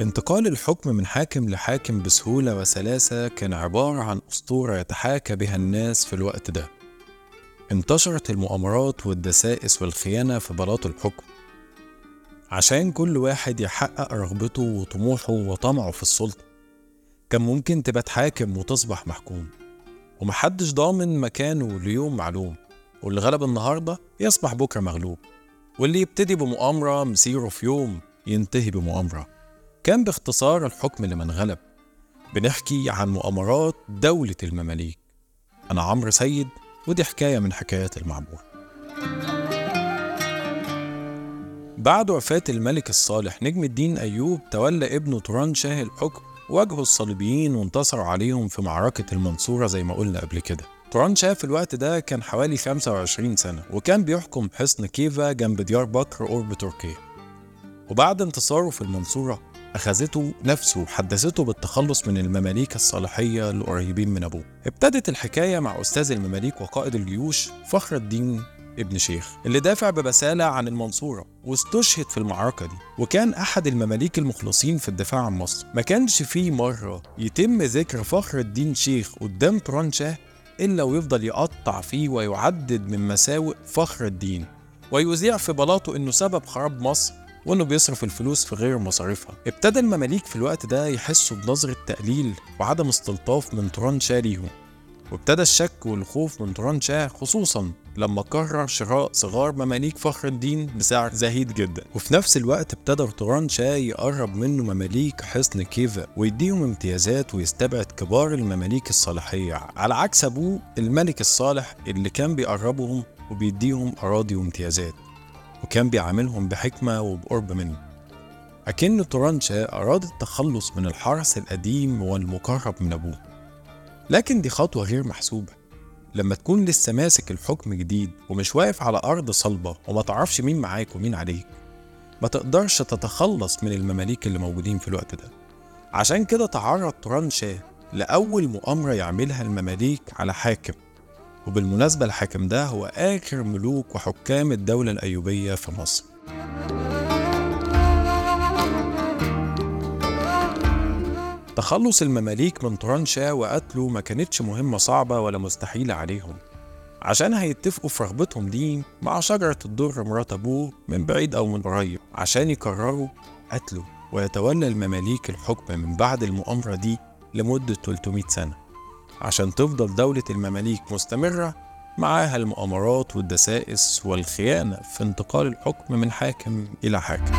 انتقال الحكم من حاكم لحاكم بسهولة وسلاسة كان عبارة عن أسطورة يتحاكى بها الناس في الوقت ده. انتشرت المؤامرات والدسائس والخيانة في بلاط الحكم. عشان كل واحد يحقق رغبته وطموحه وطمعه في السلطة كان ممكن تبقى حاكم وتصبح محكوم. ومحدش ضامن مكانه ليوم معلوم واللي غلب النهاردة يصبح بكرة مغلوب. واللي يبتدي بمؤامرة مسيره في يوم ينتهي بمؤامرة. كان باختصار الحكم لمن غلب. بنحكي عن مؤامرات دولة المماليك. أنا عمرو سيد ودي حكاية من حكايات المعبور. بعد وفاة الملك الصالح نجم الدين أيوب تولى ابنه توران شاه الحكم. واجهوا الصليبيين وانتصروا عليهم في معركة المنصورة زي ما قلنا قبل كده. توران شاه في الوقت ده كان حوالي 25 سنة وكان بيحكم حصن كيفا جنب ديار بكر قرب تركيا. وبعد انتصاره في المنصورة أخذته نفسه وحدثته بالتخلص من المماليك الصالحية القريبين من أبوه. ابتدت الحكاية مع أستاذ المماليك وقائد الجيوش فخر الدين ابن شيخ اللي دافع ببسالة عن المنصورة واستشهد في المعركة دي. وكان أحد المماليك المخلصين في الدفاع عن مصر. ما كانش فيه مرة يتم ذكر فخر الدين شيخ قدام توران شاه إلا ويفضل يقطع فيه ويعدد من مساوئ فخر الدين. ويذيع في بلاطه إنه سبب خراب مصر وإنه بيصرف الفلوس في غير مصاريفها. ابتدى المماليك في الوقت ده يحسوا بنظرة تقليل وعدم استلطاف من توران شاه ليهم. وابتدى الشك والخوف من توران شاه خصوصا لما قرر شراء صغار مماليك فخر الدين بسعر زهيد جدا. وفي نفس الوقت ابتدى توران شاه يقرب منه مماليك حصن كيفا ويديهم امتيازات ويستبعد كبار المماليك الصالحية على عكس أبوه الملك الصالح اللي كان بيقربهم وبيديهم أراضي وامتيازات. وكان بيعاملهم بحكمة وبقرب منه. أكن توران شاه أراد التخلص من الحرس القديم والمقرب من أبوه. لكن دي خطوة غير محسوبة. لما تكون لسه ماسك الحكم جديد ومش واقف على أرض صلبة وما تعرفش مين معاك ومين عليك ما تقدرش تتخلص من المماليك اللي موجودين في الوقت ده. عشان كده تعرض توران شاه لأول مؤامرة يعملها المماليك على حاكم. وبالمناسبة الحاكم ده هو آخر ملوك وحكام الدولة الأيوبية في مصر. تخلص المماليك من توران شاه وقتله ما كانتش مهمة صعبة ولا مستحيلة عليهم. عشان هيتفقوا في رغبتهم دي مع شجرة الدر مرات أبوه من بعيد أو من قريب عشان يقرروا قتله ويتولى المماليك الحكم من بعد المؤامرة دي لمدة 300 سنة. عشان تفضل دولة المماليك مستمرة معاها المؤامرات والدسائس والخيانة في انتقال الحكم من حاكم إلى حاكم.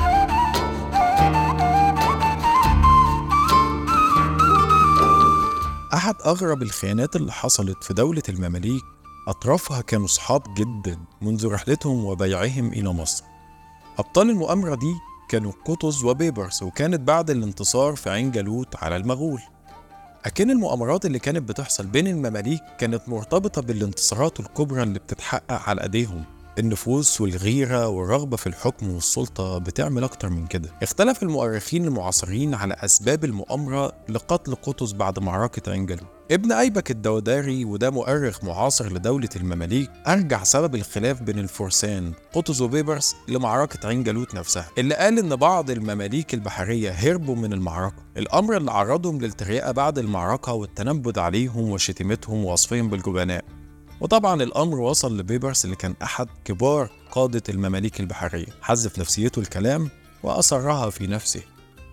أحد أغرب الخيانات اللي حصلت في دولة المماليك أطرافها كانوا صحاب جدا منذ رحلتهم وبيعهم إلى مصر. أبطال المؤامرة دي كانوا قطز وبيبرس وكانت بعد الانتصار في عين جالوت على المغول. أكن المؤامرات اللي كانت بتحصل بين المماليك كانت مرتبطة بالانتصارات الكبرى اللي بتتحقق على أيديهم. النفوس والغيرة والرغبة في الحكم والسلطة بتعمل أكتر من كده. اختلف المؤرخين المعاصرين على أسباب المؤامرة لقتل قطز بعد معركة عين جالوت ابن أيبك الدوداري وده مؤرخ معاصر لدولة المماليك أرجع سبب الخلاف بين الفرسان قطز وبيبرس لمعركة عين جالوت نفسها. اللي قال إن بعض المماليك البحرية هربوا من المعركة. الأمر اللي عرضهم للتريقة بعد المعركة والتنبذ عليهم وشتيمتهم ووصفهم بالجبناء. وطبعا الأمر وصل لبيبرس اللي كان أحد كبار قادة المماليك البحرية. حز في نفسيته الكلام وأسرها في نفسه.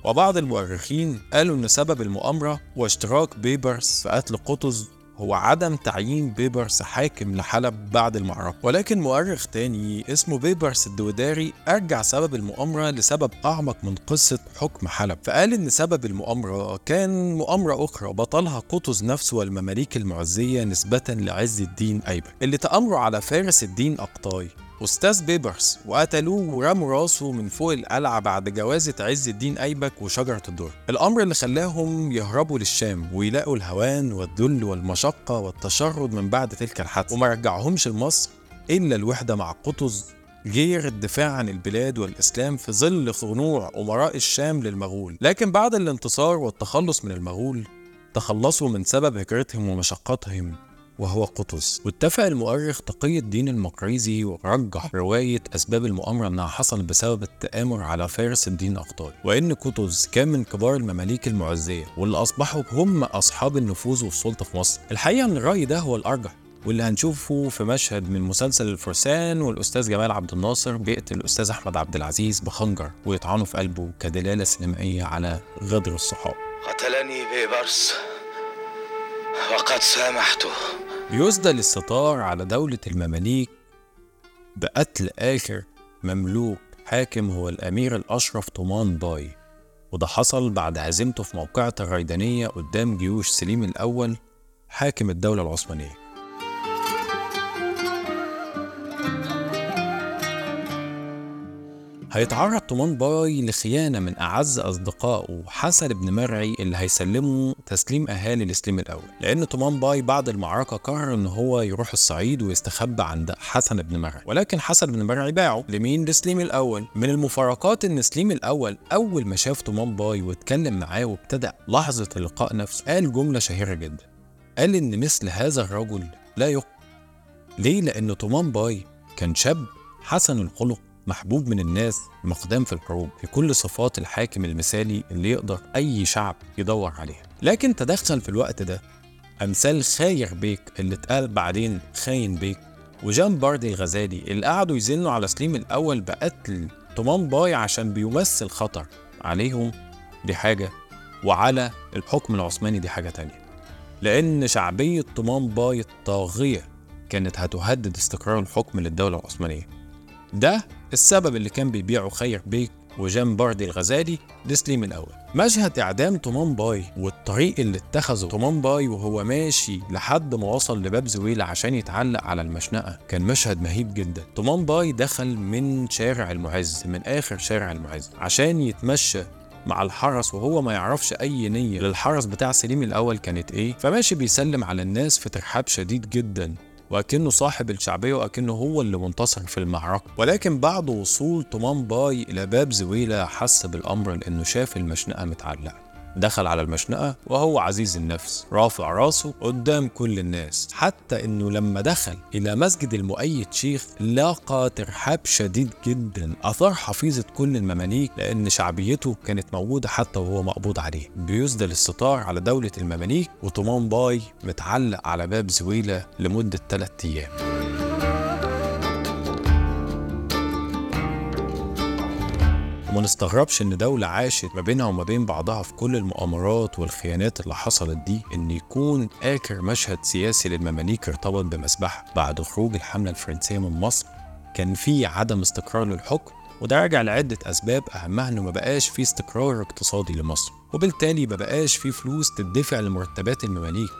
وبعض المؤرخين قالوا إن سبب المؤامرة واشتراك بيبرس في قتل قطز هو عدم تعيين بيبرس حاكم لحلب بعد المعركة. ولكن مؤرخ تاني اسمه بيبرس الدوداري أرجع سبب المؤامرة لسبب أعمق من قصة حكم حلب. فقال إن سبب المؤامرة كان مؤامرة أخرى بطلها قطز نفسه والمماليك المعزية نسبة لعز الدين أيبك اللي تأمروا على فارس الدين أقطاي. أستاذ بيبرس وقتلوه ورموا راسه من فوق القلعة بعد جوازة عز الدين أيبك وشجرة الدر الأمر اللي خلاهم يهربوا للشام ويلاقوا الهوان والذل والمشقة والتشرد من بعد تلك الحادثة. وما رجعهمش لمصر إلا الوحدة مع قطز غير الدفاع عن البلاد والإسلام في ظل خنوع أمراء الشام للمغول. لكن بعد الانتصار والتخلص من المغول تخلصوا من سبب هجرتهم ومشقتهم وهو قطز واتفق المؤرخ تقي الدين المقريزي ورجح رواية أسباب المؤامرة أنها حصلت بسبب التآمر على فارس الدين أقطال وإن قطز كان من كبار المماليك المعزية واللي أصبحوا هم أصحاب النفوذ والسلطة في مصر. الحقيقة أن الرأي ده هو الأرجح واللي هنشوفه في مشهد من مسلسل الفرسان والأستاذ جمال عبد الناصر بيقتل الأستاذ أحمد عبد العزيز بخنجر ويطعنه في قلبه كدلالة سينمائية على غدر الصحاب قتلني بيبرس وقد سامحته. بيسدل الستار على دولة المماليك بقتل آخر مملوك حاكم هو الأمير الأشرف طومان باي وده حصل بعد هزيمته في موقعة الريدانية قدام جيوش سليم الأول حاكم الدولة العثمانية. هيتعرض طومان باي لخيانة من أعز أصدقائه حسن بن مرعي اللي هيسلمه تسليم أهالي لسليم الأول. لأن طومان باي بعد المعركة قرر إن هو يروح الصعيد ويستخبى عند حسن بن مرعي. ولكن حسن بن مرعي باعه لمين؟ لسليم الأول. من المفارقات إن سليم الأول أول ما شاف طومان باي واتكلم معاه وابتدأ لحظة اللقاء نفسه قال جملة شهيرة جدا. قال إن مثل هذا الرجل لا يقتل ليه؟ لأن طومان باي كان شاب حسن الخلق محبوب من الناس مقدام في الحروب في كل صفات الحاكم المثالي اللي يقدر أي شعب يدور عليها. لكن تدخل في الوقت ده أمثال خاير بيك اللي اتقال بعدين خاين بيك وجان باردي الغزالي اللي قعدوا يزنوا على سليم الأول بقتل طمان باي عشان بيمثل خطر عليهم دي حاجة وعلى الحكم العثماني دي حاجة تانية. لأن شعبية طمان باي الطاغية كانت هتهدد استقرار الحكم للدولة العثمانية. ده السبب اللي كان بيبيعه خير بيك وجان باردي الغزالي لسليم الأول مشهد إعدام تومان باي والطريق اللي اتخذه تومان باي وهو ماشي لحد ما وصل لباب زويلة عشان يتعلق على المشنقة. كان مشهد مهيب جدا. تومان باي دخل من شارع المعز من آخر شارع المعز عشان يتمشى مع الحرس وهو ما يعرفش أي نية للحرس بتاع سليم الأول كانت إيه. فماشي بيسلم على الناس في ترحاب شديد جدا. وأكنه صاحب الشعبية وأكنه هو اللي منتصر في المعركة. ولكن بعد وصول طومان باي إلى باب زويلة حس بالأمر لأنه شاف المشنقة متعلقة. دخل على المشنقة وهو عزيز النفس رافع راسه قدام كل الناس حتى إنه لما دخل إلى مسجد المؤيد شيخ لاقى ترحاب شديد جدا. أثار حفيظة كل المماليك لأن شعبيته كانت موجودة حتى وهو مقبوض عليه. بيسدل الستار على دولة المماليك وطومان باي متعلق على باب زويلة لمدة 3 أيام. وما نستغربش إن دولة عاشت ما بينها وما بين بعضها في كل المؤامرات والخيانات اللي حصلت دي إن يكون آخر مشهد سياسي للمماليك ارتبط بمسبحة بعد خروج الحملة الفرنسية من مصر. كان في عدم استقرار للحكم وده راجع لعدة أسباب أهمها إنه ما بقاش في استقرار اقتصادي لمصر وبالتالي ما بقاش في فلوس تدفع لمرتبات المماليك.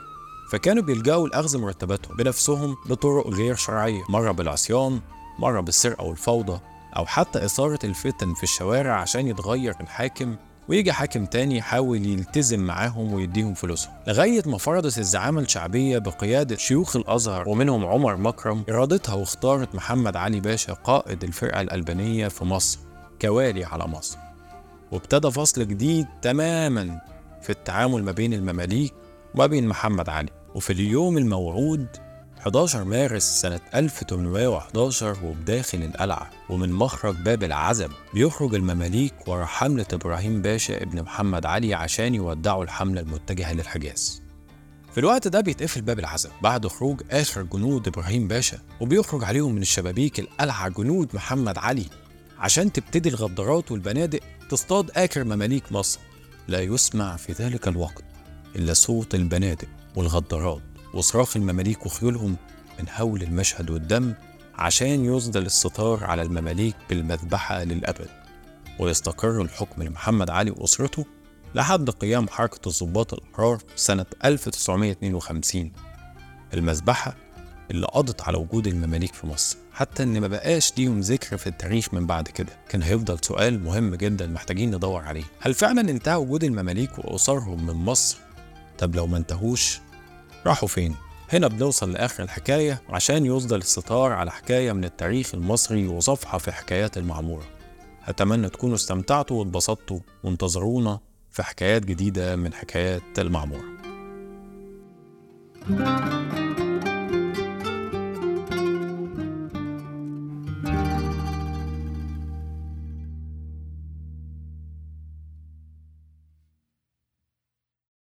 فكانوا بيلجأوا لأخذ مرتباتهم بنفسهم بطرق غير شرعية مرة بالعصيان مرة بالسرقة والفوضى. أو حتى إثارة الفتن في الشوارع عشان يتغير الحاكم ويجي حاكم تاني يحاول يلتزم معاهم ويديهم فلوسهم. لغاية ما فرضت الزعامة الشعبية بقيادة شيوخ الأزهر ومنهم عمر مكرم إرادتها واختارت محمد علي باشا قائد الفرقة الألبانية في مصر كوالي على مصر. وابتدى فصل جديد تماما في التعامل ما بين المماليك وما بين محمد علي. وفي اليوم الموعود 11 مارس سنة 1811 وبداخل القلعة ومن مخرج باب العزب بيخرج المماليك ورا حملة إبراهيم باشا ابن محمد علي عشان يودعوا الحملة المتجهة للحجاز. في الوقت ده بيتقفل باب العزب بعد خروج آخر جنود إبراهيم باشا وبيخرج عليهم من الشبابيك القلعة جنود محمد علي عشان تبتدي الغدارات والبنادق تصطاد آخر مماليك مصر. لا يسمع في ذلك الوقت إلا صوت البنادق والغدارات. وصراخ المماليك وخيولهم من هول المشهد والدم عشان يسدل الستار على المماليك بالمذبحة للأبد. ويستقر الحكم لمحمد علي وأسرته لحد قيام حركة الضباط الأحرار سنة 1952 المذبحة اللي قضت على وجود المماليك في مصر. حتى إن ما بقاش ليهم ذكر في التاريخ من بعد كده. كان هيفضل سؤال مهم جدا محتاجين ندور عليه. هل فعلا انتهى وجود المماليك وأسرهم من مصر؟ طب لو ما انتهوش راحوا فين؟ هنا بنوصل لآخر الحكاية عشان يصدر الستار على حكاية من التاريخ المصري وصفحة في حكايات المعمورة. أتمنى تكونوا استمتعتوا واتبسطتوا وانتظرونا في حكايات جديدة من حكايات المعمورة. thank you